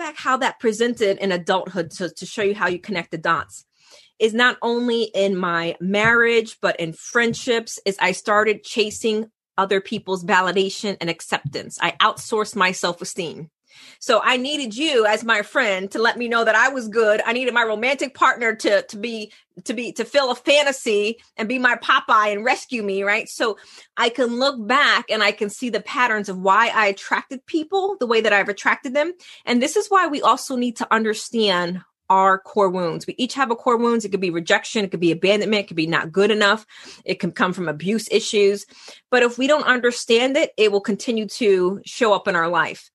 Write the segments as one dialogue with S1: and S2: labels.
S1: back how that presented in adulthood to, to show you how you connect the dots. Is not only in my marriage but in friendships is i started chasing other people's validation and acceptance. I outsourced my self-esteem so I needed you as my friend to let me know that I was good. I needed my romantic partner to to be to be to fill a fantasy and be my Popeye and rescue me, right? So I can look back and I can see the patterns of why I attracted people the way that I've attracted them. And this is why we also need to understand our core wounds. We each have a core wounds. It could be rejection, it could be abandonment, it could be not good enough, it can come from abuse issues. But if we don't understand it, it will continue to show up in our life.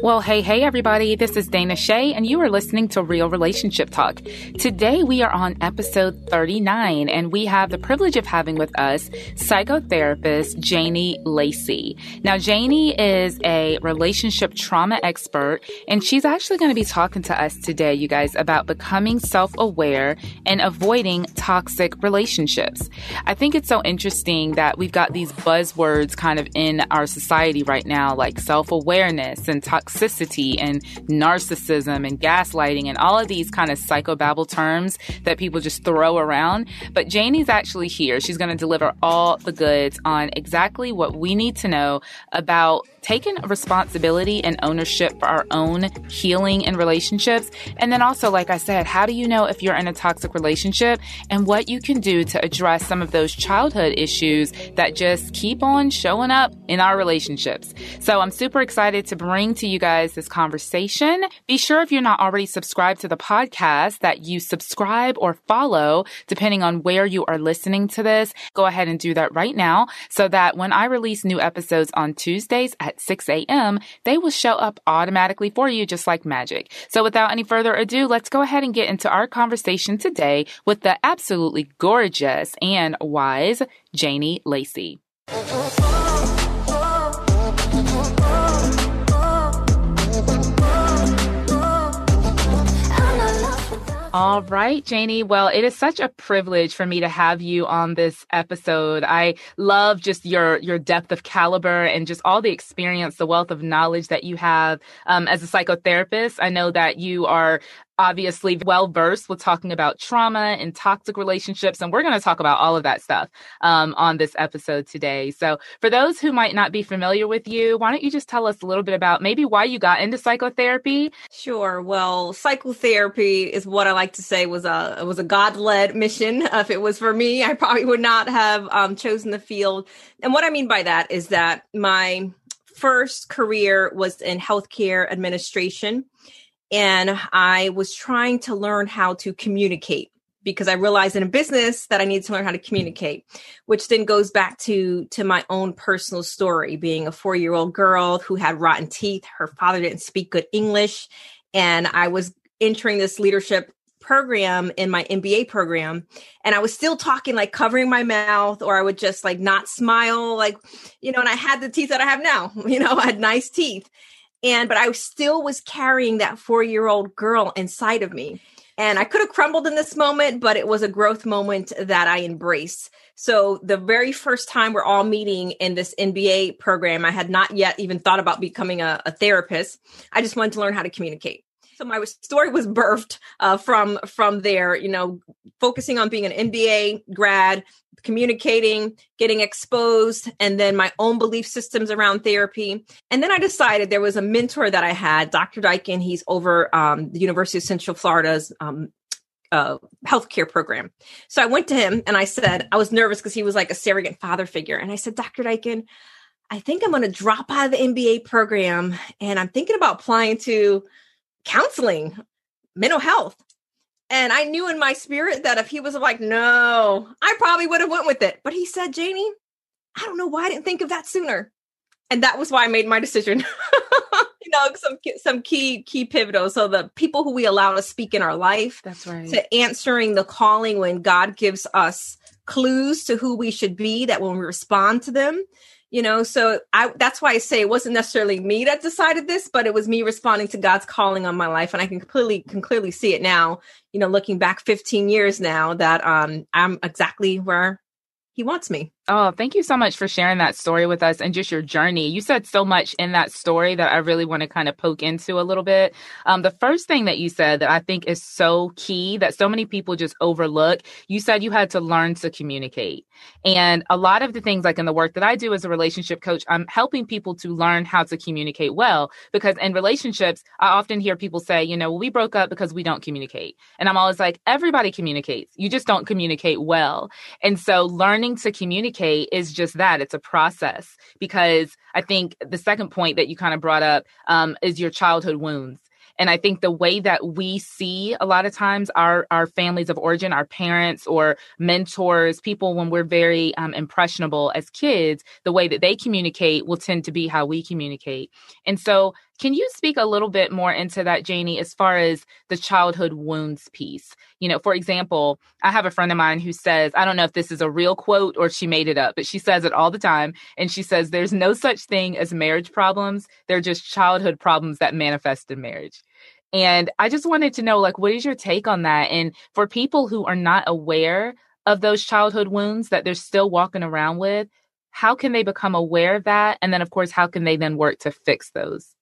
S2: Well, hey, hey, everybody. This is Dana Shea, and you are listening to Real Relationship Talk. Today, we are on episode 39, and we have the privilege of having with us psychotherapist Janie Lacy. Now, Janie is a relationship trauma expert, and she's actually going to be talking to us today, you guys, about becoming self aware and avoiding toxic relationships. I think it's so interesting that we've got these buzzwords kind of in our society right now, like self awareness and toxic toxicity and narcissism and gaslighting and all of these kind of psychobabble terms that people just throw around. But Janie's actually here. She's going to deliver all the goods on exactly what we need to know about taking responsibility and ownership for our own healing and relationships. And then also, like I said, how do you know if you're in a toxic relationship and what you can do to address some of those childhood issues that just keep on showing up in our relationships? So I'm super excited to bring to you guys this conversation. Be sure if you're not already subscribed to the podcast that you subscribe or follow depending on where you are listening to this. Go ahead and do that right now so that when I release new episodes on Tuesdays at 6 a.m., they will show up automatically for you just like magic. So without any further ado, let's go ahead and get into our conversation today with the absolutely gorgeous and wise Janie Lacy. All right, Janie. Well, it is such a privilege for me to have you on this episode. I love just your your depth of caliber and just all the experience, the wealth of knowledge that you have um, as a psychotherapist. I know that you are obviously well versed with talking about trauma and toxic relationships. And we're going to talk about all of that stuff um, on this episode today. So, for those who might not be familiar with you, why don't you just tell us a little bit about maybe why you got into psychotherapy?
S1: Sure. Well, psychotherapy is what I like to say was a was a God led mission. If it was for me, I probably would not have um, chosen the field. And what I mean by that is that my first career was in healthcare administration and I was trying to learn how to communicate because I realized in a business that I needed to learn how to communicate, which then goes back to to my own personal story, being a four year old girl who had rotten teeth. Her father didn't speak good English, and I was entering this leadership program in my MBA program and I was still talking like covering my mouth or I would just like not smile like you know and I had the teeth that I have now you know I had nice teeth and, but I still was carrying that four year old girl inside of me. And I could have crumbled in this moment, but it was a growth moment that I embraced. So the very first time we're all meeting in this MBA program, I had not yet even thought about becoming a, a therapist. I just wanted to learn how to communicate. So my story was birthed uh, from from there. You know, focusing on being an MBA grad, communicating, getting exposed, and then my own belief systems around therapy. And then I decided there was a mentor that I had, Dr. Dyken. He's over um, the University of Central Florida's um, uh, healthcare program. So I went to him and I said, I was nervous because he was like a surrogate father figure. And I said, Dr. Dyken, I think I'm going to drop out of the MBA program and I'm thinking about applying to counseling, mental health. And I knew in my spirit that if he was like, no, I probably would have went with it. But he said, Janie, I don't know why I didn't think of that sooner. And that was why I made my decision. you know, some some key key pivotal. So the people who we allow to speak in our life.
S2: That's right.
S1: To answering the calling when God gives us clues to who we should be that when we respond to them, you know so i that's why i say it wasn't necessarily me that decided this but it was me responding to god's calling on my life. And i can clearly can clearly see it now you know looking back 15 years now that um i'm exactly where he wants me
S2: Oh, thank you so much for sharing that story with us and just your journey. You said so much in that story that I really want to kind of poke into a little bit. Um, the first thing that you said that I think is so key that so many people just overlook, you said you had to learn to communicate. And a lot of the things, like in the work that I do as a relationship coach, I'm helping people to learn how to communicate well. Because in relationships, I often hear people say, you know, we broke up because we don't communicate. And I'm always like, everybody communicates. You just don't communicate well. And so learning to communicate is just that it's a process. Because I think the second point that you kind of brought up um, is your childhood wounds. And I think the way that we see a lot of times our, our families of origin, our parents or mentors, people when we're very um, impressionable as kids, the way that they communicate will tend to be how we communicate. And so, can you speak a little bit more into that, Janie, as far as the childhood wounds piece? You know, for example, I have a friend of mine who says, I don't know if this is a real quote or she made it up, but she says it all the time. And she says, There's no such thing as marriage problems. They're just childhood problems that manifest in marriage. And I just wanted to know, like, what is your take on that? And for people who are not aware of those childhood wounds that they're still walking around with, how can they become aware of that? And then, of course, how can they then work to fix those?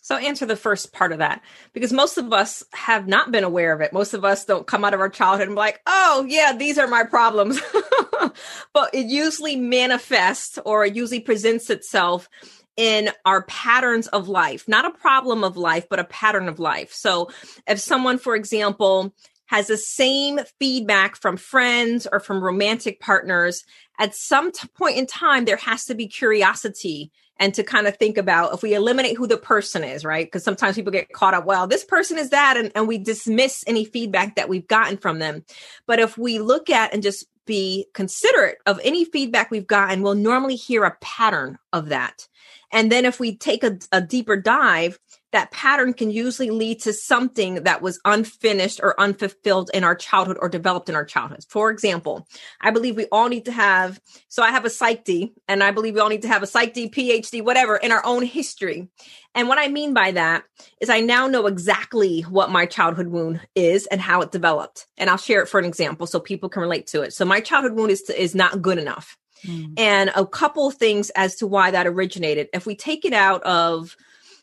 S1: So answer the first part of that because most of us have not been aware of it. Most of us don't come out of our childhood and be like, oh, yeah, these are my problems. but it usually manifests or it usually presents itself in our patterns of life, not a problem of life, but a pattern of life. So if someone, for example, has the same feedback from friends or from romantic partners, at some t- point in time, there has to be curiosity and to kind of think about if we eliminate who the person is, right? Because sometimes people get caught up, well, this person is that, and, and we dismiss any feedback that we've gotten from them. But if we look at and just be considerate of any feedback we've gotten, we'll normally hear a pattern of that. And then if we take a, a deeper dive, that pattern can usually lead to something that was unfinished or unfulfilled in our childhood or developed in our childhood. For example, I believe we all need to have, so I have a PsyD, and I believe we all need to have a PsyD, PhD, whatever, in our own history. And what I mean by that is I now know exactly what my childhood wound is and how it developed. And I'll share it for an example so people can relate to it. So my childhood wound is, is not good enough. Mm. And a couple things as to why that originated. If we take it out of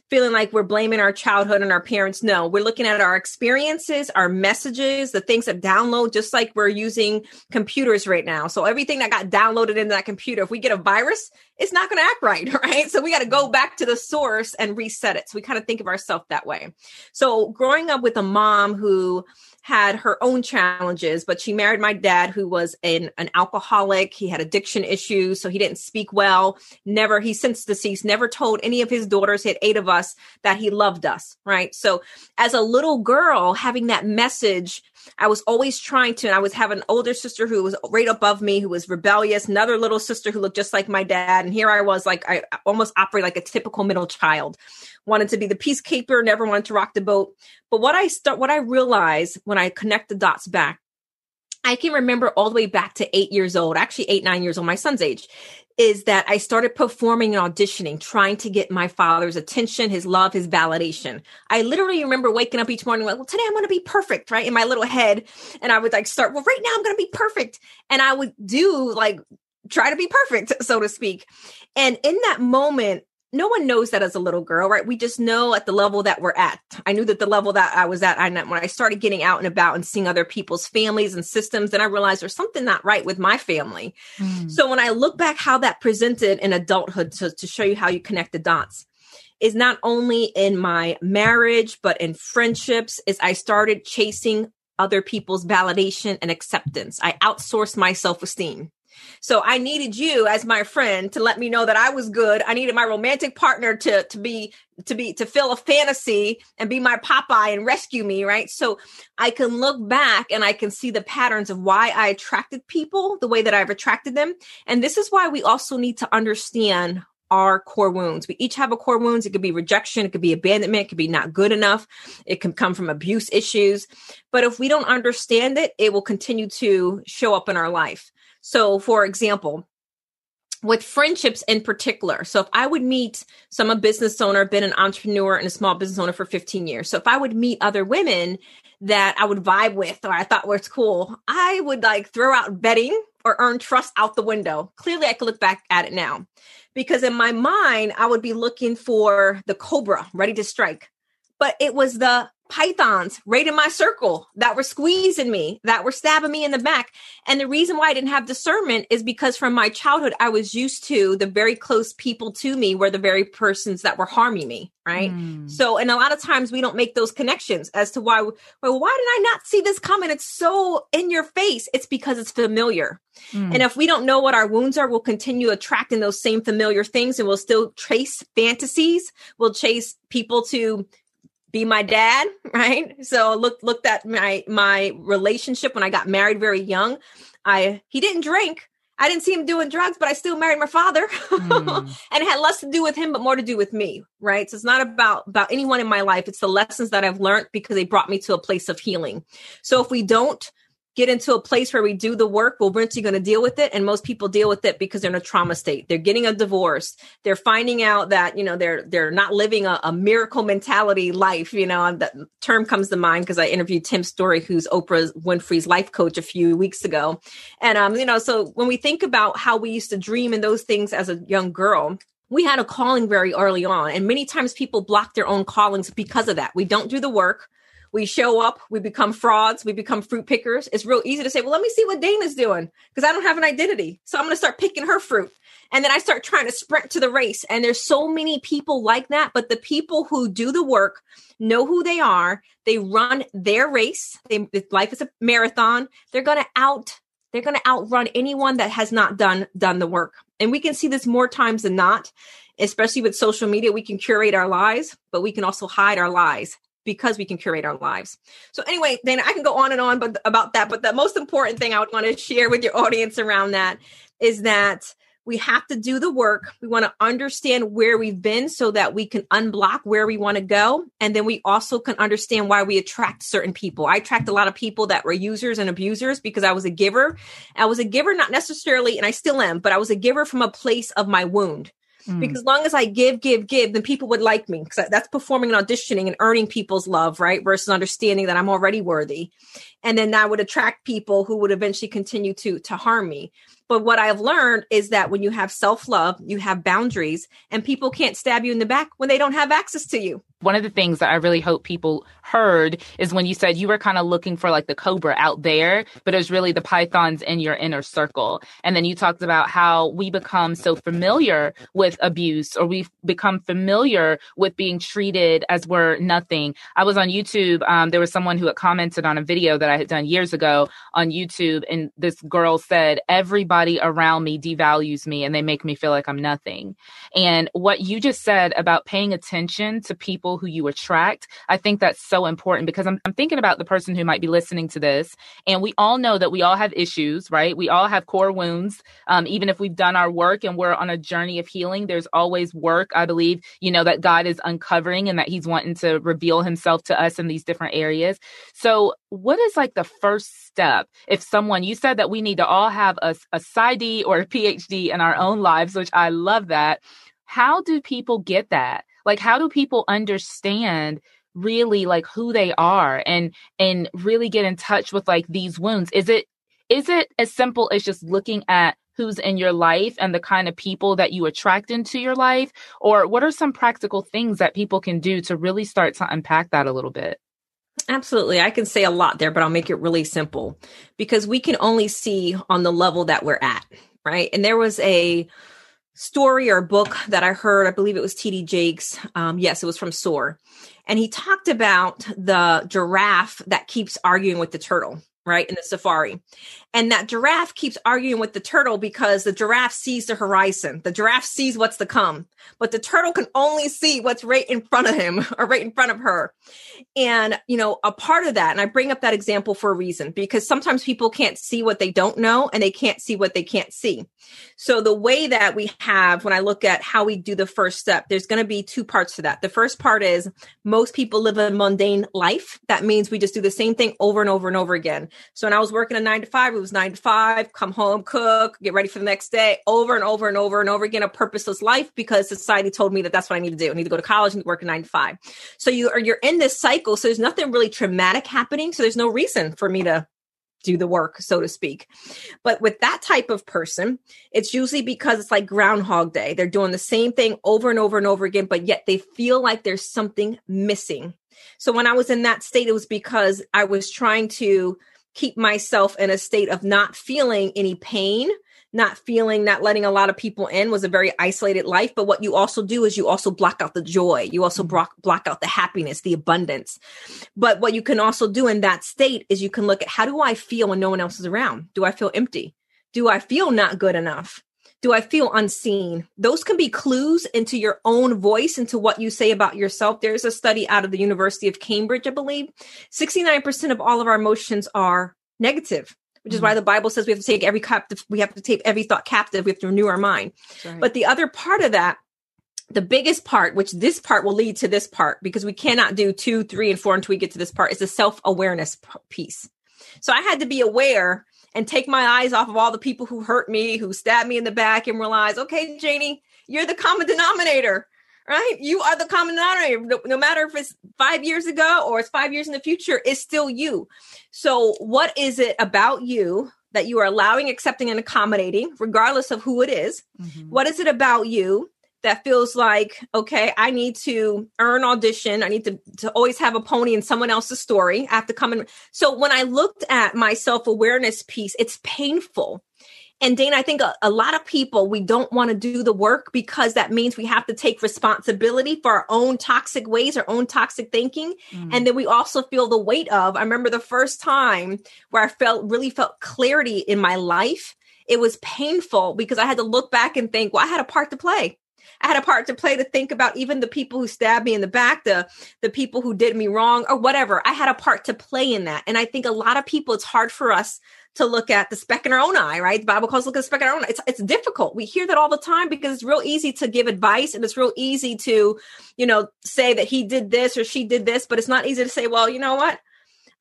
S1: feeling like we're blaming our childhood and our parents. No, we're looking at our experiences, our messages, the things that download, just like we're using computers right now. So everything that got downloaded into that computer, if we get a virus, it's not going to act right, right? So we got to go back to the source and reset it. So we kind of think of ourselves that way. So growing up with a mom who had her own challenges, but she married my dad, who was an, an alcoholic. He had addiction issues, so he didn't speak well. Never, he's since deceased, never told any of his daughters, he had eight of us, that he loved us, right? So as a little girl, having that message I was always trying to, and I was having an older sister who was right above me, who was rebellious, another little sister who looked just like my dad. And here I was, like, I almost operate like a typical middle child. Wanted to be the peacekeeper, never wanted to rock the boat. But what I start, what I realized when I connect the dots back, I can remember all the way back to eight years old, actually eight, nine years old, my son's age, is that I started performing and auditioning, trying to get my father's attention, his love, his validation. I literally remember waking up each morning, like, well, today I'm going to be perfect, right? In my little head. And I would like start, well, right now I'm going to be perfect. And I would do like, try to be perfect, so to speak. And in that moment, no one knows that as a little girl, right? We just know at the level that we're at. I knew that the level that I was at, I when I started getting out and about and seeing other people's families and systems, then I realized there's something not right with my family. Mm. So when I look back how that presented in adulthood to, to show you how you connect the dots is not only in my marriage, but in friendships, is I started chasing other people's validation and acceptance. I outsourced my self-esteem. So I needed you as my friend to let me know that I was good. I needed my romantic partner to to be to be to fill a fantasy and be my Popeye and rescue me, right? So I can look back and I can see the patterns of why I attracted people the way that I've attracted them. And this is why we also need to understand our core wounds. We each have a core wounds. It could be rejection, it could be abandonment, it could be not good enough, it can come from abuse issues. But if we don't understand it, it will continue to show up in our life. So, for example, with friendships in particular. So if I would meet some a business owner, been an entrepreneur and a small business owner for 15 years. So if I would meet other women that I would vibe with or I thought was cool, I would like throw out betting or earn trust out the window. Clearly I could look back at it now. Because in my mind, I would be looking for the cobra ready to strike. But it was the pythons right in my circle that were squeezing me, that were stabbing me in the back. And the reason why I didn't have discernment is because from my childhood, I was used to the very close people to me were the very persons that were harming me. Right. Mm. So, and a lot of times we don't make those connections as to why, well, why did I not see this coming? It's so in your face. It's because it's familiar. Mm. And if we don't know what our wounds are, we'll continue attracting those same familiar things and we'll still chase fantasies. We'll chase people to be my dad, right? So look looked at my my relationship when I got married very young. I he didn't drink. I didn't see him doing drugs, but I still married my father. Mm. and it had less to do with him but more to do with me, right? So it's not about about anyone in my life. It's the lessons that I've learned because they brought me to a place of healing. So if we don't get into a place where we do the work, we're eventually going to deal with it. And most people deal with it because they're in a trauma state. They're getting a divorce. They're finding out that, you know, they're, they're not living a, a miracle mentality life. You know, that term comes to mind because I interviewed Tim Storey, who's Oprah Winfrey's life coach a few weeks ago. And, um, you know, so when we think about how we used to dream and those things as a young girl, we had a calling very early on and many times people block their own callings because of that we don't do the work we show up, we become frauds, we become fruit pickers. It's real easy to say, well, let me see what Dana's doing because I don't have an identity. So I'm going to start picking her fruit. And then I start trying to sprint to the race. And there's so many people like that. But the people who do the work know who they are. They run their race. They, life is a marathon. They're going to out, they're going to outrun anyone that has not done, done the work. And we can see this more times than not especially with social media, we can curate our lies, but we can also hide our lies because we can curate our lives. So anyway, Dana, I can go on and on but about that, but the most important thing I would want to share with your audience around that is that we have to do the work. We want to understand where we've been so that we can unblock where we want to go. And then we also can understand why we attract certain people. I attract a lot of people that were users and abusers because I was a giver. I was a giver, not necessarily, and I still am, but I was a giver from a place of my wound. Mm. Because as long as I give, give, give, then people would like me. Because that's performing and auditioning and earning people's love, right? Versus understanding that I'm already worthy. And then that would attract people who would eventually continue to to harm me. But what I've learned is that when you have self love, you have boundaries, and people can't stab you in the back when they don't have access to you.
S2: One of the things that I really hope people heard is when you said you were kind of looking for like the cobra out there, but it was really the pythons in your inner circle. And then you talked about how we become so familiar with abuse or we've become familiar with being treated as we're nothing. I was on YouTube. Um, there was someone who had commented on a video that I had done years ago on YouTube, and this girl said, Everybody around me devalues me and they make me feel like I'm nothing. And what you just said about paying attention to people people who you attract. I think that's so important because I'm, I'm thinking about the person who might be listening to this. And we all know that we all have issues, right? We all have core wounds. Um, even if we've done our work and we're on a journey of healing, there's always work, I believe, you know, that God is uncovering and that He's wanting to reveal Himself to us in these different areas. So, what is like the first step if someone, you said that we need to all have a, a PsyD or a PhD in our own lives, which I love that. How do people get that? Like how do people understand really like who they are and and really get in touch with like these wounds is it is it as simple as just looking at who's in your life and the kind of people that you attract into your life or what are some practical things that people can do to really start to unpack that a little bit
S1: Absolutely. I can say a lot there, but I'll make it really simple because we can only see on the level that we're at, right? And there was a story or book that I heard. I believe it was TD Jakes. Um, yes, it was from SOAR. And he talked about the giraffe that keeps arguing with the turtle, right, in the safari. And that giraffe keeps arguing with the turtle because the giraffe sees the horizon. The giraffe sees what's to come, but the turtle can only see what's right in front of him or right in front of her. And, you know, a part of that, and I bring up that example for a reason because sometimes people can't see what they don't know and they can't see what they can't see. So the way that we have, when I look at how we do the first step, there's going to be two parts to that. The first part is most people live a mundane life. That means we just do the same thing over and over and over again. So when I was working a nine to five, it was was nine to five, come home, cook, get ready for the next day, over and over and over and over again, a purposeless life because society told me that that's what I need to do. I need to go to college and work a nine to five. So you are, you're in this cycle. So there's nothing really traumatic happening. So there's no reason for me to do the work, so to speak. But with that type of person, it's usually because it's like Groundhog Day. They're doing the same thing over and over and over again, but yet they feel like there's something missing. So when I was in that state, it was because I was trying to keep myself in a state of not feeling any pain not feeling not letting a lot of people in was a very isolated life. But what you also do is you also block out the joy. You also mm-hmm. block, block out the happiness the abundance. But what you can also do in that state is you can look at how do i feel when no one else is around? Do i feel empty? Do i feel not good enough do I feel unseen? Those can be clues into your own voice, into what you say about yourself. There's a study out of the University of Cambridge, I believe. 69% of all of our emotions are negative, which is mm-hmm. why the Bible says we have to take every captive, we have to take every thought captive, we have to renew our mind. Right. But the other part of that, the biggest part, which this part will lead to this part, because we cannot do two, three, and four until we get to this part, is the self awareness piece. So I had to be aware and take my eyes off of all the people who hurt me, who stabbed me in the back, and realize, okay, Janie, you're the common denominator, right? You are the common denominator. No, no, matter if it's five years ago or it's five years in the future, it's still you. So, what is it about you that you are allowing, accepting, and accommodating, regardless of who it is? Mm-hmm. What is it about you that feels like okay i need to earn audition i need to, to always have a pony in someone else's story i have to come in so when i looked at my self-awareness piece it's painful and Dana, I think a, a lot of people, we don't want to do the work because that means we have to take responsibility for our own toxic ways, our own toxic thinking. Mm. And then we also feel the weight of, I remember the first time where I felt really felt clarity in my life. It was painful because I had to look back and think, well, I had a part to play. I had a part to play to think about even the people who stabbed me in the back, the the people who did me wrong or whatever. I had a part to play in that. And I think a lot of people it's hard for us to look at the speck in our own eye, right? The Bible calls look at the speck in our own eye. It's it's difficult. We hear that all the time because it's real easy to give advice and it's real easy to, you know, say that he did this or she did this, but it's not easy to say, well, you know what?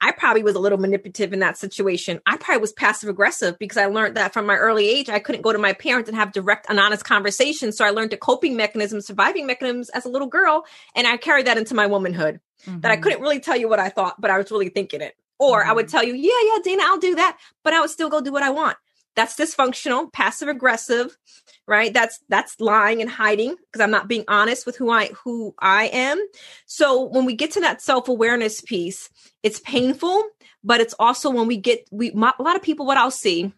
S1: I probably was a little manipulative in that situation. I probably was passive aggressive because I learned that from my early age. I couldn't go to my parents and have direct and honest conversations. So I learned a coping mechanism, surviving mechanisms as a little girl. And I carried that into my womanhood mm-hmm. that I couldn't really tell you what I thought, but I was really thinking it. Or mm-hmm. I would mm-hmm. tell you, yeah, yeah, Dana, I'll do that. But I would still go do what I want. That's dysfunctional, passive aggressive, right? That's that's lying and hiding because I'm not being honest with who I who I am. So when we get to that self-awareness piece, it's painful, but it's also when we get we a lot of people what I'll see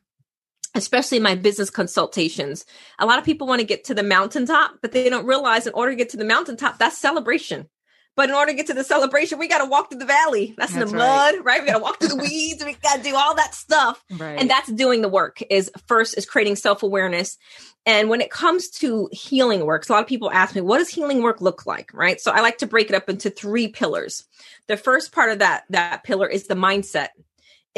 S1: especially in my business consultations. A lot of people want to get to the mountaintop, but they don't realize in order to get to the mountaintop, that's celebration. But in order to get to the celebration, we got to walk through the valley. That's, that's in the right. mud, right? We got to walk through the weeds. we got to do all that stuff. Right. And that's doing the work is first is creating self-awareness. And when it comes to healing work, a lot of people ask me, what does healing work look like? Right. So I like to break it up into three pillars. The first part of that, that pillar is the mindset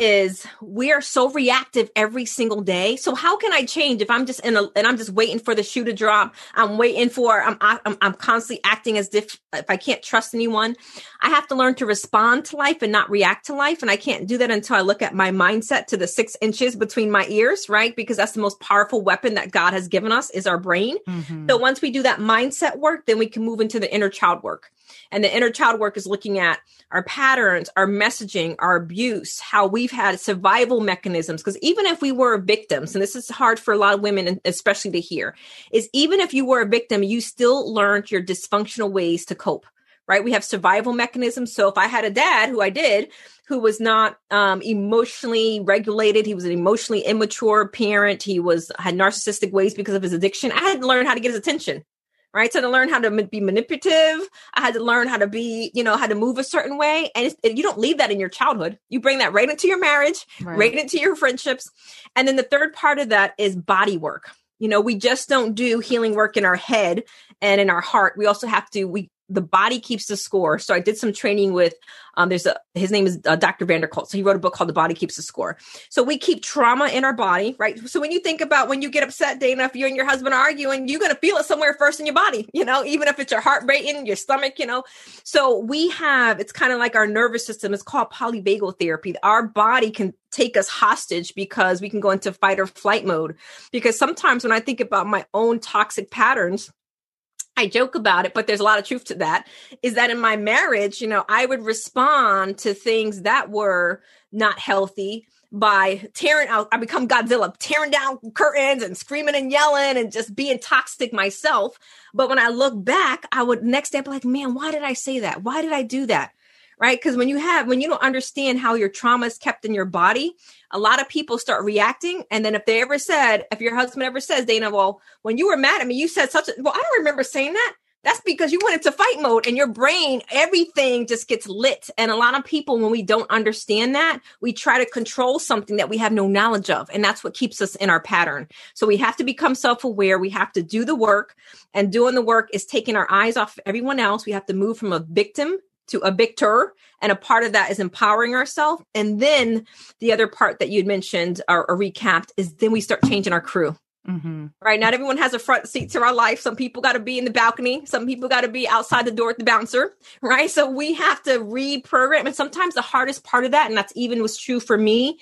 S1: is we are so reactive every single day. So how can I change if I'm just in a and I'm just waiting for the shoe to drop? I'm waiting for I'm I'm, I'm constantly acting as if if I can't trust anyone. I have to learn to respond to life and not react to life, and I can't do that until I look at my mindset to the six inches between my ears, right? Because that's the most powerful weapon that God has given us is our brain. Mm-hmm. So once we do that mindset work, then we can move into the inner child work. And the inner child work is looking at our patterns, our messaging, our abuse, how we've had survival mechanisms. Because even if we were victims, and this is hard for a lot of women, especially to hear, is even if you were a victim, you still learned your dysfunctional ways to cope right? We have survival mechanisms. So if I had a dad, who I did, who was not um, emotionally regulated, he was an emotionally immature parent. He was had narcissistic ways because of his addiction. I had to learn how to get his attention right? So to learn how to be manipulative, I had to learn how to be, you know, how to move a certain way. And it, you don't leave that in your childhood. You bring that right into your marriage, right. right into your friendships. And then the third part of that is body work. You know, we just don't do healing work in our head and in our heart. We also have to, we, the body keeps the score. So I did some training with um, there's a his name is uh, Dr. van der Kolk. So he wrote a book called The Body Keeps the Score. So we keep trauma in our body, right? So when you think about when you get upset, Dana, if you and your husband are arguing, you're gonna feel it somewhere first in your body, you know, even if it's your heart rating, your stomach, you know. So we have it's kind of like our nervous system. It's called polyvagal therapy. Our body can take us hostage because we can go into fight or flight mode. Because sometimes when I think about my own toxic patterns, I joke about it, but there's a lot of truth to that. Is that in my marriage, you know, I would respond to things that were not healthy by tearing out, I become Godzilla, tearing down curtains and screaming and yelling and just being toxic myself. But when I look back, I would next day be like, man, why did I say that? Why did I do that? Right? Because when you have, when you don't understand how your trauma is kept in your body, a lot of people start reacting. And then if they ever said, if your husband ever says, Dana, well, when you were mad at me, you said such a, well, I don't remember saying that. That's because you went into fight mode and your brain, everything just gets lit. And a lot of people, when we don't understand that, we try to control something that we have no knowledge of. And that's what keeps us in our pattern. So we have to become self aware. We have to do the work and doing the work is taking our eyes off everyone else. We have to move from a victim to a victor and a part of that is empowering ourselves. And then the other part that you'd mentioned or, or recapped is then we start changing our crew. Mm-hmm. right? Not everyone has a front seat to our life. Some people got to be in the balcony. Some people got to be outside the door with the bouncer. Right? So we have to reprogram. And sometimes the hardest part of that and that's even was true for me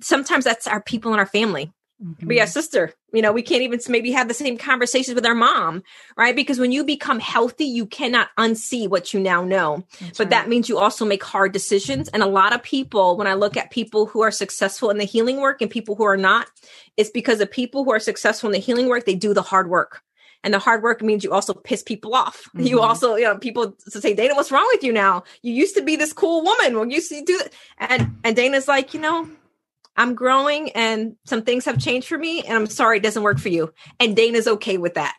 S1: sometimes that's our people in our family mm-hmm. be a sister. You know, we can't even maybe have the same conversations with our mom, right? Because when you become healthy, you cannot unsee what you now know. That's but right. that means you also make hard decisions. And a lot of people, when I look at people who are successful in the healing work and people who are not, it's because the people who are successful in the healing work, they do the hard work. And the hard work means you also piss people off. Mm-hmm. You also, you know, people say, Dana, what's wrong with you now? You used to be this cool woman. Well, you used to do that. And, and Dana's like, you know, I'm growing and some things have changed for me and I'm sorry it doesn't work for you. And Dana's okay with that.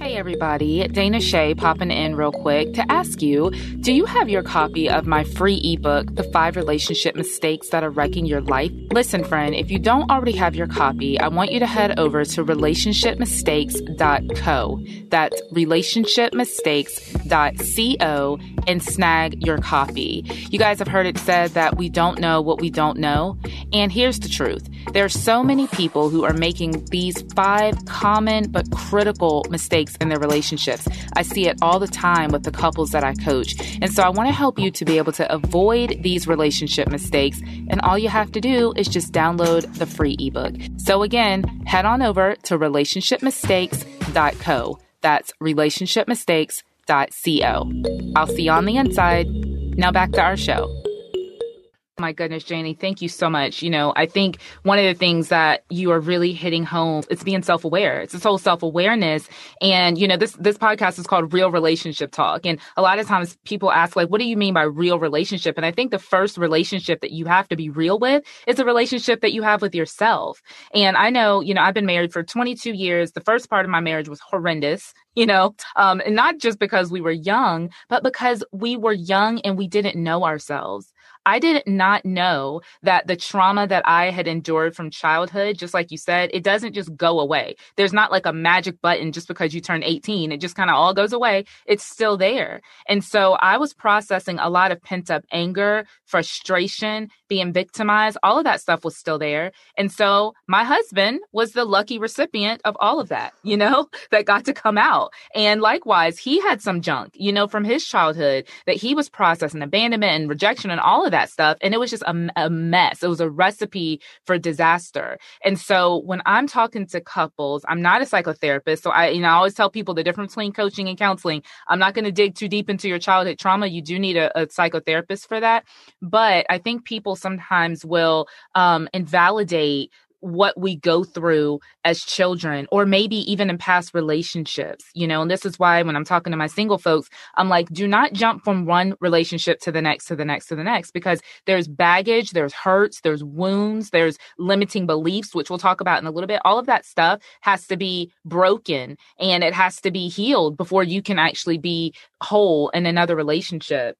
S2: Hey everybody, Dana Shea popping in real quick to ask you Do you have your copy of my free ebook, The Five Relationship Mistakes That Are Wrecking Your Life? Listen, friend, if you don't already have your copy, I want you to head over to relationshipmistakes.co. That's relationshipmistakes.co and snag your copy. You guys have heard it said that we don't know what we don't know. And here's the truth there are so many people who are making these five common but critical mistakes in their relationships. I see it all the time with the couples that I coach. And so I want to help you to be able to avoid these relationship mistakes. And all you have to do is just download the free ebook. So again, head on over to relationshipmistakes.co. That's relationshipmistakes.co. I'll see you on the inside. Now back to our show. My goodness, Janie, thank you so much. You know, I think one of the things that you are really hitting home it's being self-aware. It's this whole self-awareness. And, you know, this this podcast is called Real Relationship Talk. And a lot of times people ask, like, what do you mean by real relationship? And I think the first relationship that you have to be real with is a relationship that you have with yourself. And I know, you know, I've been married for 22 years. The first part of my marriage was horrendous you know um, and not just because we were young but because we were young and we didn't know ourselves I did not know that the trauma that I had endured from childhood, just like you said, it doesn't just go away. There's not like a magic button just because you turn 18. It just kind of all goes away. It's still there. And so I was processing a lot of pent up anger, frustration, being victimized. All of that stuff was still there. And so my husband was the lucky recipient of all of that, you know, that got to come out. And likewise, he had some junk, you know, from his childhood that he was processing abandonment and rejection and all of that stuff. And it was just a, a mess. It was a recipe for disaster. And so when I'm talking to couples, I'm not a psychotherapist. So I, you know, I always tell people the difference between coaching and counseling. I'm not going to dig too deep into your childhood trauma. You do need a, a psychotherapist for that. But I think people sometimes will um, invalidate what we go through as children or maybe even in past relationships you know and this is why when i'm talking to my single folks i'm like do not jump from one relationship to the next to the next to the next because there's baggage there's hurts there's wounds there's limiting beliefs which we'll talk about in a little bit. All of that stuff has to be broken and it has to be healed before you can actually be whole in another relationship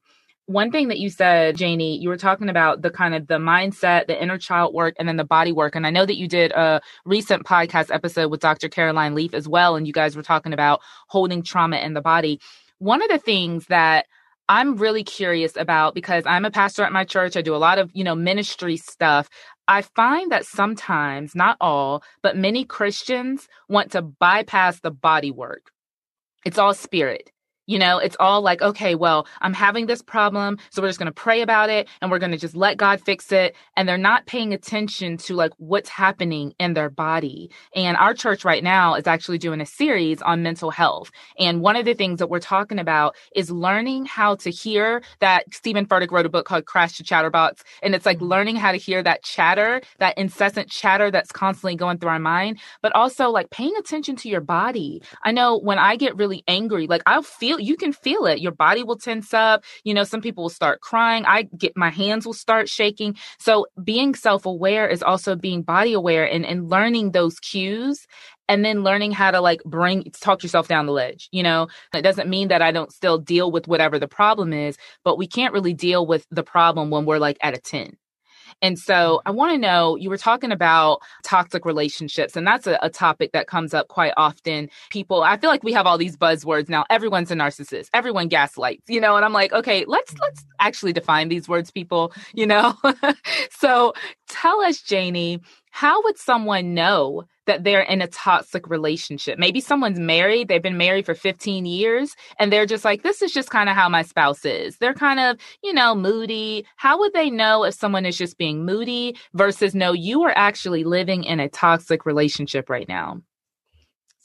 S2: one thing that you said, Janie, you were talking about the kind of the mindset, the inner child work, and then the body work. And I know that you did a recent podcast episode with Dr. Caroline Leaf as well. And you guys were talking about holding trauma in the body. one of the things that I'm really curious about because I'm a pastor at my church. I do a lot of, you know, ministry stuff. I find that sometimes, not all, but many Christians want to bypass the body work. It's all spirit. You know, it's all like, okay, well, I'm having this problem. So we're just going to pray about it and we're going to just let God fix it. And they're not paying attention to like what's happening in their body. And our church right now is actually doing a series on mental health. And one of the things that we're talking about is learning how to hear that Steven Furtick wrote a book called Crash the Chatterbox. And it's like mm-hmm. learning how to hear that chatter, that incessant chatter that's constantly going through our mind, but also like paying attention to your body. I know when I get really angry, like I'll feel you can feel it. Your body will tense up. You know, some people will start crying. I get my hands will start shaking. So being self aware is also being body aware and, and learning those cues and then learning how to like bring talk yourself down the ledge you know it doesn't mean that i don't still deal with whatever the problem is but we can't really deal with the problem when we're like at a 10 and so I mm-hmm. want to know you were talking about toxic relationships, and that's a, a, topic that comes up quite often. People, I feel like we have all these buzzwords now. Everyone's a narcissist, everyone gaslights, you know, and I'm like, okay, let's mm-hmm. let's actually define these words, people, you know. so tell us, Janie, how would someone know that they're in a toxic relationship? Maybe someone's married, they've been married for 15 years, and they're just like, this is just kind of how my spouse is. They're kind of, you know, moody. How would they know if someone is just being moody versus no, you are actually living in a toxic relationship right now?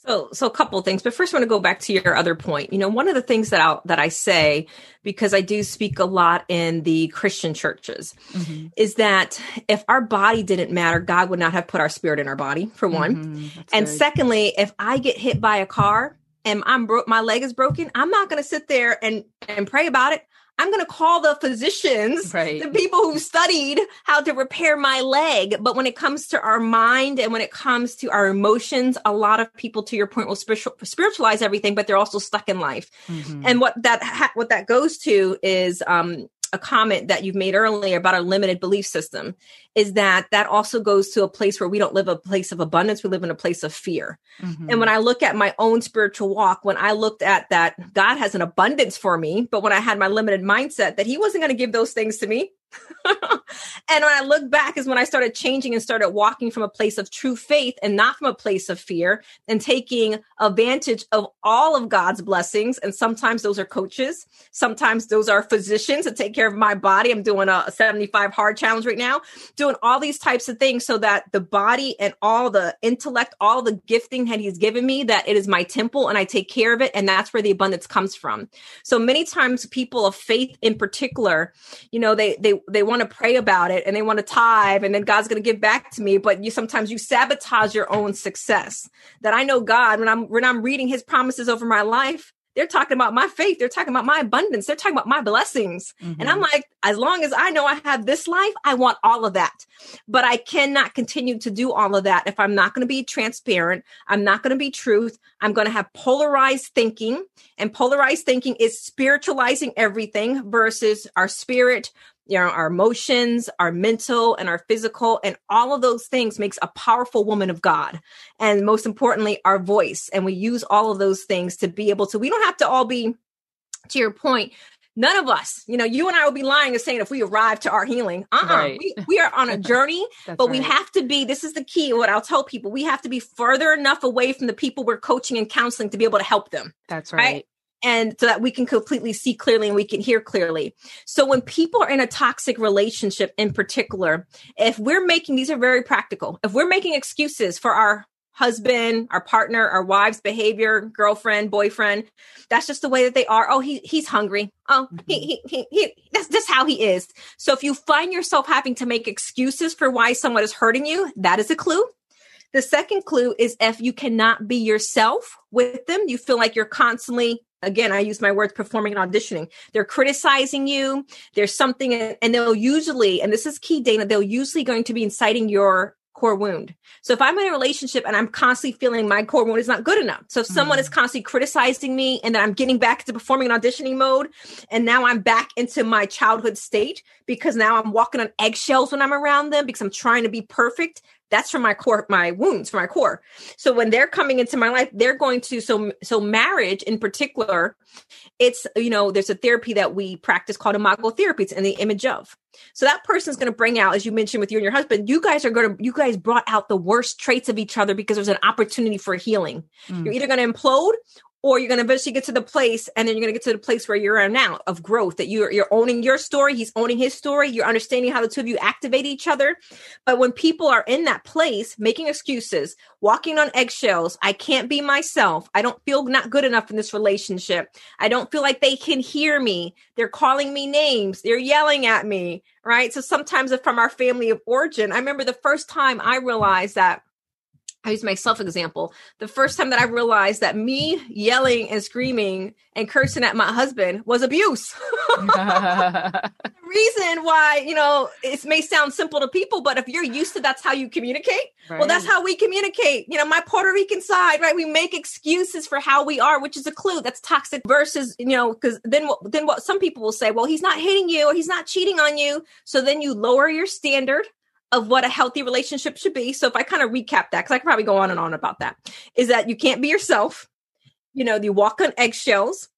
S1: So, so a couple of things, but first I want to go back to your other point. You know, one of the things that I that I say because I do speak a lot in the Christian churches mm-hmm. is that if our body didn't matter, God would not have put our spirit in our body. For one, mm-hmm. and secondly, if I get hit by a car and I'm broke, my leg is broken, I'm not going to sit there and and pray about it. I'm going to call the physicians, right. the people who studied how to repair my leg. But when it comes to our mind and when it comes to our emotions, a lot of people, to your point, will spiritualize everything, but they're also stuck in life. Mm-hmm. And what that ha- what that goes to is um, a comment that you've made earlier about our limited belief system is that that also goes to a place where we don't live a place of abundance we live in a place of fear mm-hmm. and when i look at my own spiritual walk when i looked at that god has an abundance for me but when i had my limited mindset that he wasn't going to give those things to me and when I look back is when I started changing and started walking from a place of true faith and not from a place of fear and taking advantage of all of God's blessings. And sometimes those are coaches. Sometimes those are physicians that take care of my body. I'm doing a 75 hard challenge right now, doing all these types of things so that the body and all the intellect, all the gifting that he's given me, that it is my temple and I take care of it. And that's where the abundance comes from. So many times people of faith in particular, you know, they, they, they want to pray about it and they want to tithe and then God's going to give back to me. But you sometimes you sabotage your own success. That I know God when I'm when I'm reading His promises over my life. They're talking about my faith. They're talking about my abundance. They're talking about my blessings. Mm-hmm. And I'm like, as long as I know I have this life, I want all of that. But I cannot continue to do all of that if I'm not going to be transparent. I'm not going to be truth. I'm going to have polarized thinking. And polarized thinking is spiritualizing everything versus our spirit, you know, our emotions, our mental and our physical, and all of those things makes a powerful woman of God. And most importantly, our voice. And we use all of those things to be able to, we don't have to all be, to your point, none of us, you know, you and I will be lying and saying if we arrive to our healing. Uh-uh. Right. We, we, are on a journey, but right. we have to be, this is the key. What I'll tell people, we have to be further enough away from the people we're coaching and counseling to be able to help them.
S2: That's right. right?
S1: And so that we can completely see clearly and we can hear clearly. So when people are in a toxic relationship in particular, if we're making these are very practical. If we're making excuses for our husband, our partner, our wife's behavior, girlfriend, boyfriend, that's just the way that they are. Oh, he he's hungry. Oh, he, mm-hmm. he, he, he that's just how he is. So if you find yourself having to make excuses for why someone is hurting you, that is a clue. The second clue is if you cannot be yourself with them, you feel like you're constantly again, I use my words performing and auditioning. They're criticizing you. There's something, and they'll usually, and this is key, Dana, they'll usually going to be inciting your core wound. So if I'm in a relationship and I'm constantly feeling my core wound is not good enough. So if someone mm. is constantly criticizing me and then I'm getting back to performing and auditioning mode and now I'm back into my childhood state because now I'm walking on eggshells when I'm around them because I'm trying to be perfect, That's from my core, my wounds, from my core. So when they're coming into my life, they're going to so so marriage in particular, it's you know there's a therapy that we practice called imago therapy. It's in the image of. So that person's going to bring out, as you mentioned with you and your husband, you guys are going to you guys brought out the worst traits of each other because there's an opportunity for healing. Mm. You're either going to implode or you're going to eventually get to the place and then you're going to get to the place where you're now of growth that you're you're owning your story he's owning his story you're understanding how the two of you activate each other. But when people are in that place making excuses walking on eggshells i can't be myself i don't feel not good enough in this relationship i don't feel like they can hear me they're calling me names they're yelling at me right? So sometimes from our family of origin i remember the first time i realized that I use myself example. The first time that I realized that me yelling and screaming and cursing at my husband was abuse. the reason why, you know, it may sound simple to people, but if you're used to that's how you communicate, right. well, that's how we communicate. You know, my Puerto Rican side, right? We make excuses for how we are, which is a clue that's toxic versus, you know, because then what, then what some people will say, well, he's not hitting you or he's not cheating on you. So then you lower your standard of what a healthy relationship should be. So if I kind of recap that, because I could probably go on and on about that, is that you can't be yourself. You know, you walk on eggshells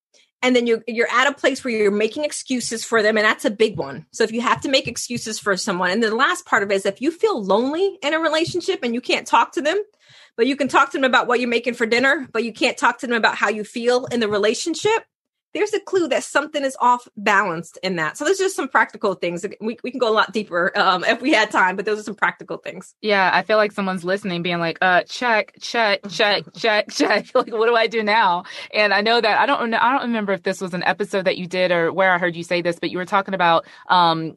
S1: and then you're you're at a place where you're making excuses for them and that's a big one so if you have to make excuses for someone and the last part of it is if you feel lonely in a relationship and you can't talk to them but you can talk to them about what you're making for dinner but you can't talk to them about how you feel in the relationship there's a clue that something is off balanced in that. So there's just some practical things. We, we can go a lot deeper um, if we had time, but those are some practical things.
S2: Yeah, I feel like someone's listening, being like, uh, check, check, check, check, check. like, what do I do now? And I know that I don't know. I don't remember if this was an episode that you did or where I heard you say this, but you were talking about um,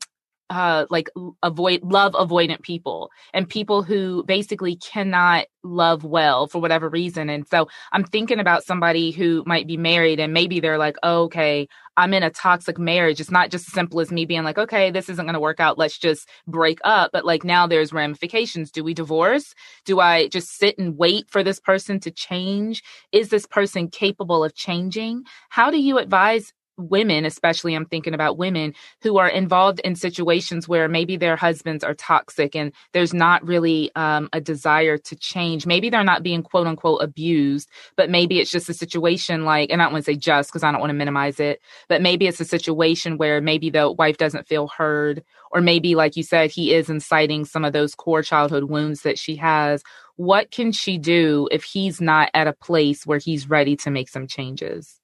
S2: uh, like avoid love avoidant people and people who basically cannot love well for whatever reason. And so I'm thinking about somebody who might be married and maybe they're like, oh, okay, I'm in a toxic marriage. It's not just as simple as me being like, okay, this isn't going to work out. Let's just break up. But like now there's ramifications. Do we divorce? Do I just sit and wait for this person to change? Is this person capable of changing? How do you advise women, especially I'm thinking about women who are involved in situations where maybe their husbands are toxic and there's not really um, a desire to change. Maybe they're not being quote unquote abused, but maybe it's just a situation like, and I don't want to say just because I don't want to minimize it, but maybe it's a situation where maybe the wife doesn't feel heard, or maybe, like you said, he is inciting some of those core childhood wounds that she has. What can she do if he's not at a place where he's ready to make some changes?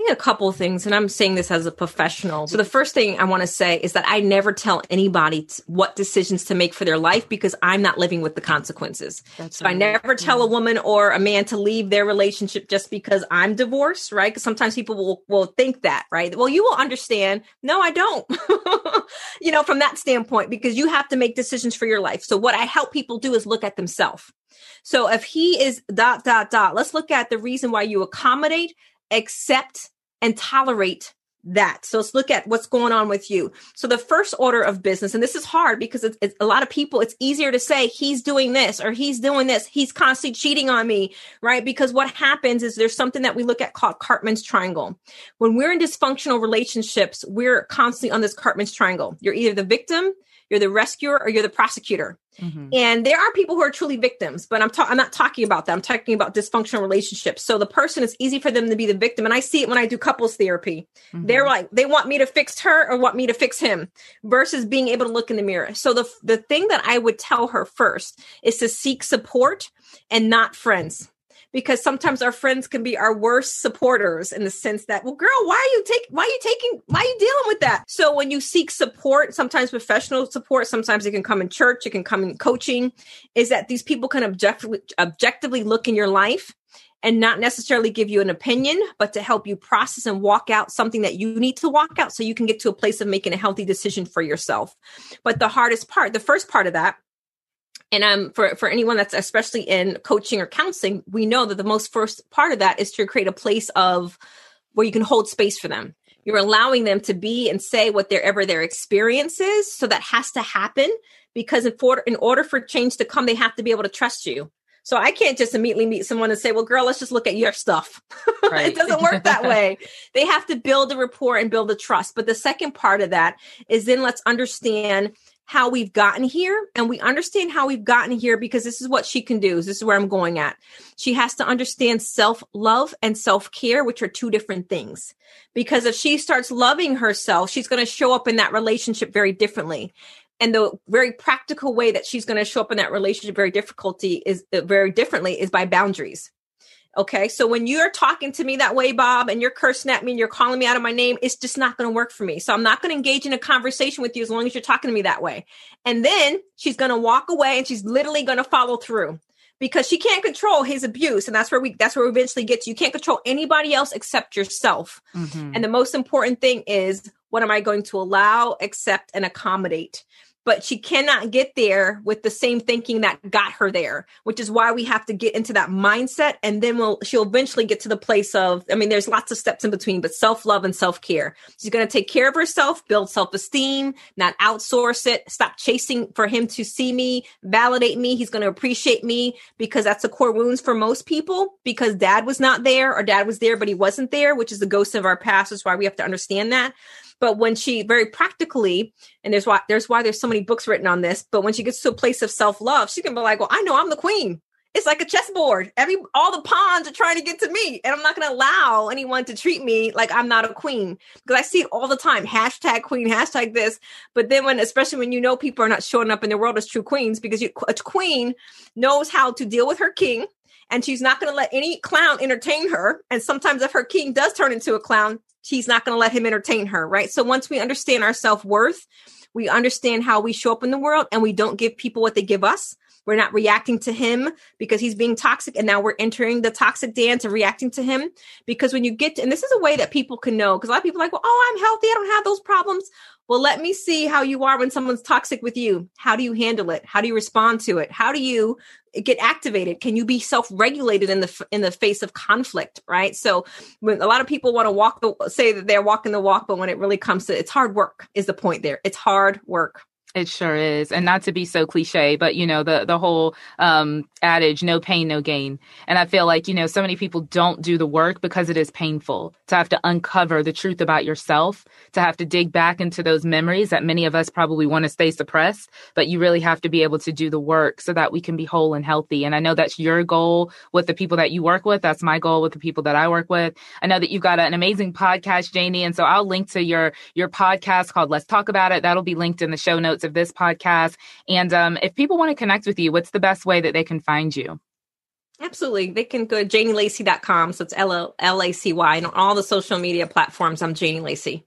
S1: Think a couple things, and I'm saying this as a professional. So the first thing I want to say is that I never tell anybody t- what decisions to make for their life because I'm not living with the consequences. That's so right. I never tell a woman or a man to leave their relationship just because I'm divorced, right? Because sometimes people will will think that, right? Well, you will understand. No, I don't. you know, from that standpoint, because you have to make decisions for your life. So what I help people do is look at themselves. So if he is dot dot dot, let's look at the reason why you accommodate accept and tolerate that. So let's look at what's going on with you. So the first order of business, and this is hard because it's, it's, a lot of people, it's easier to say he's doing this or he's doing this. He's constantly cheating on me, right? Because what happens is there's something that we look at called Karpman's triangle. When we're in dysfunctional relationships, we're constantly on this Karpman's triangle. You're either the victim, you're the rescuer, or you're the prosecutor. Mm-hmm. And there are people who are truly victims, but I'm ta- I'm not talking about that. I'm talking about dysfunctional relationships. So the person is easy for them to be the victim, and I see it when I do couples therapy. Mm-hmm. They're like they want me to fix her or want me to fix him, versus being able to look in the mirror. So the the thing that I would tell her first is to seek support and not friends because sometimes our friends can be our worst supporters in the sense that, well, girl, why are you taking, why are you taking, why are you dealing with that? So when you seek support, sometimes professional support, sometimes it can come in church, it can come in coaching, is that these people can objectively, objectively look in your life and not necessarily give you an opinion, but to help you process and walk out something that you need to walk out so you can get to a place of making a healthy decision for yourself. But the hardest part, the first part of that and um, for, for anyone that's especially in coaching or counseling, we know that the most first part of that is to create a place of where you can hold space for them. You're allowing them to be and say whatever their experience is. So that has to happen because in, for, in order for change to come, they have to be able to trust you. So I can't just immediately meet someone and say, well, girl, let's just look at your stuff. Right. it doesn't work that way. They have to build a rapport and build a trust. But the second part of that is then let's understand how we've gotten here and we understand how we've gotten here because this is what she can do. This is where I'm going at. She has to understand self love and self care, which are two different things. Because if she starts loving herself, she's going to show up in that relationship very differently. And the very practical way that she's going to show up in that relationship very difficulty is uh, very differently is by boundaries. Okay. So when you're talking to me that way, Bob, and you're cursing at me and you're calling me out of my name, it's just not going to work for me. So I'm not going to engage in a conversation with you as long as you're talking to me that way. And then she's going to walk away and she's literally going to follow through because she can't control his abuse. And that's where we, that's where we eventually get to. You can't control anybody else except yourself. Mm-hmm. And the most important thing is what am I going to allow, accept, and accommodate? But she cannot get there with the same thinking that got her there, which is why we have to get into that mindset. And then we'll, she'll eventually get to the place of, I mean, there's lots of steps in between, but self love and self care. She's going to take care of herself, build self esteem, not outsource it, stop chasing for him to see me, validate me. He's going to appreciate me because that's the core wounds for most people because dad was not there or dad was there, but he wasn't there, which is the ghost of our past. Is why we have to understand that. But when she very practically, and there's why there's why there's so many books written on this, but when she gets to a place of self-love, she can be like, Well, I know I'm the queen. It's like a chessboard. Every all the pawns are trying to get to me. And I'm not gonna allow anyone to treat me like I'm not a queen. Because I see it all the time. Hashtag queen, hashtag this. But then when especially when you know people are not showing up in the world as true queens, because you, a queen knows how to deal with her king and she's not going to let any clown entertain her. And sometimes if her king does turn into a clown, she's not going to let him entertain her, right? So once we understand our self worth, we understand how we show up in the world and we don't give people what they give us. We're not reacting to him because he's being toxic. And now we're entering the toxic dance and reacting to him. Because when you get to, and this is a way that people can know, because a lot of people are like, well, oh, I'm healthy. I don't have those problems. Well, let me see how you are when someone's toxic with you. How do you handle it? How do you respond to it? How do you get activated? Can you be self-regulated in the in the face of conflict? Right. So, when a lot of people want to walk the say that they're walking the walk, but when it really comes to it's hard work is the point there. It's hard work.
S2: It sure is. And not to be so cliche, but you know, the the whole um adage, no pain, no gain. And I feel like, you know, so many people don't do the work because it is painful to have to uncover the truth about yourself, to have to dig back into those memories that many of us probably want to stay suppressed, but you really have to be able to do the work so that we can be whole and healthy. And I know that's your goal with the people that you work with. That's my goal with the people that I work with. I know that you've got an amazing podcast, Janie. And so I'll link to your your podcast called Let's Talk About It. That'll be linked in the show notes of this podcast. And um, if people want to connect with you, what's the best way that they can find you?
S1: Absolutely. They can go to janielacy.com. So it's L L A C Y. And on all the social media platforms, I'm Janie Lacy.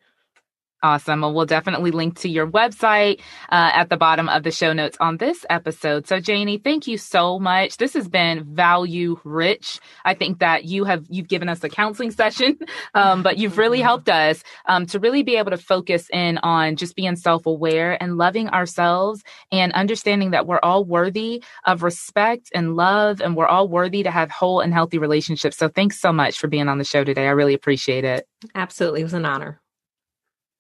S2: Awesome. Well, we'll definitely link to your website uh, at the bottom of the show notes on this episode. So, Janie, thank you so much. This has been value rich. I think that you have you've given us a counseling session, um, but you've really helped us um, to really be able to focus in on just being self aware and loving ourselves and understanding that we're all worthy of respect and love, and we're all worthy to have whole and healthy relationships. So, thanks so much for being on the show today. I really appreciate it.
S1: Absolutely, it was an honor.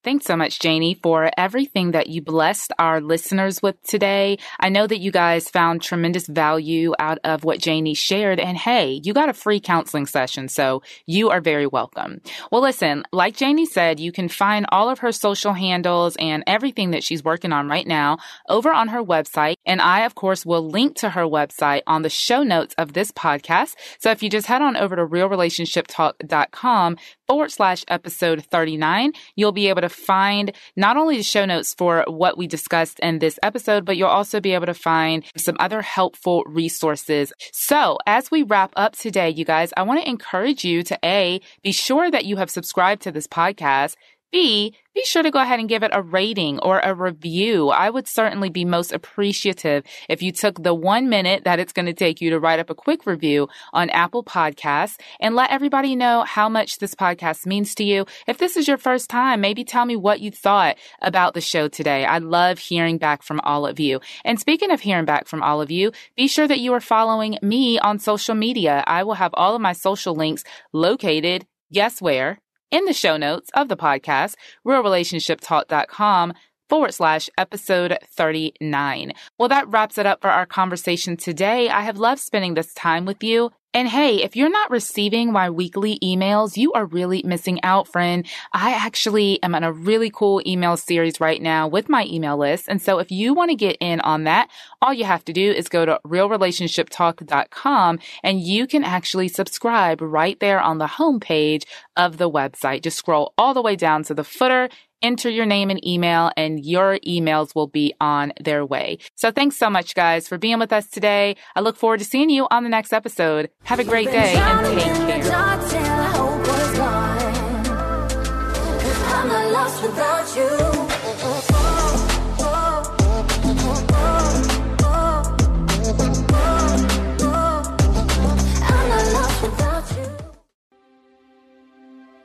S2: Thanks so much, Janie, for everything that you blessed our listeners with today. I know that you guys found tremendous value out of what Janie shared. And hey, you got a free counseling session, so you are very welcome. Well, listen, like Janie said, you can find all of her social handles and everything that she's working on right now over on her website. And I, of course, will link to her website on the show notes of this podcast. So if you just head on over to realrelationshiptalk.com forward slash episode 39, you'll be able to find not only the show notes for what we discussed in this episode, but you'll also be able to find some other helpful resources. So as we wrap up today, you guys, I want to encourage you to A, be sure that you have subscribed to this podcast. B, be sure to go ahead and give it a rating or a review. I would certainly be most appreciative if you took the one minute that it's going to take you to write up a quick review on Apple Podcasts and let everybody know how much this podcast means to you. If this is your first time, maybe tell me what you thought about the show today. I love hearing back from all of you. And speaking of hearing back from all of you, be sure that you are following me on social media. I will have all of my social links located, guess where? In the show notes of the podcast, realrelationshiptalk.com forward slash episode 39. Well, that wraps it up for our conversation today. I have loved spending this time with you. And hey, if you're not receiving my weekly emails, you are really missing out, friend. I actually am on a really cool email series right now with my email list. And so if you want to get in on that, all you have to do is go to realrelationshiptalk.com and you can actually subscribe right there on the homepage of the website. Just scroll all the way down to the footer enter your name and email and your emails will be on their way. So thanks so much guys for being with us today. I look forward to seeing you on the next episode. Have a great day and take care.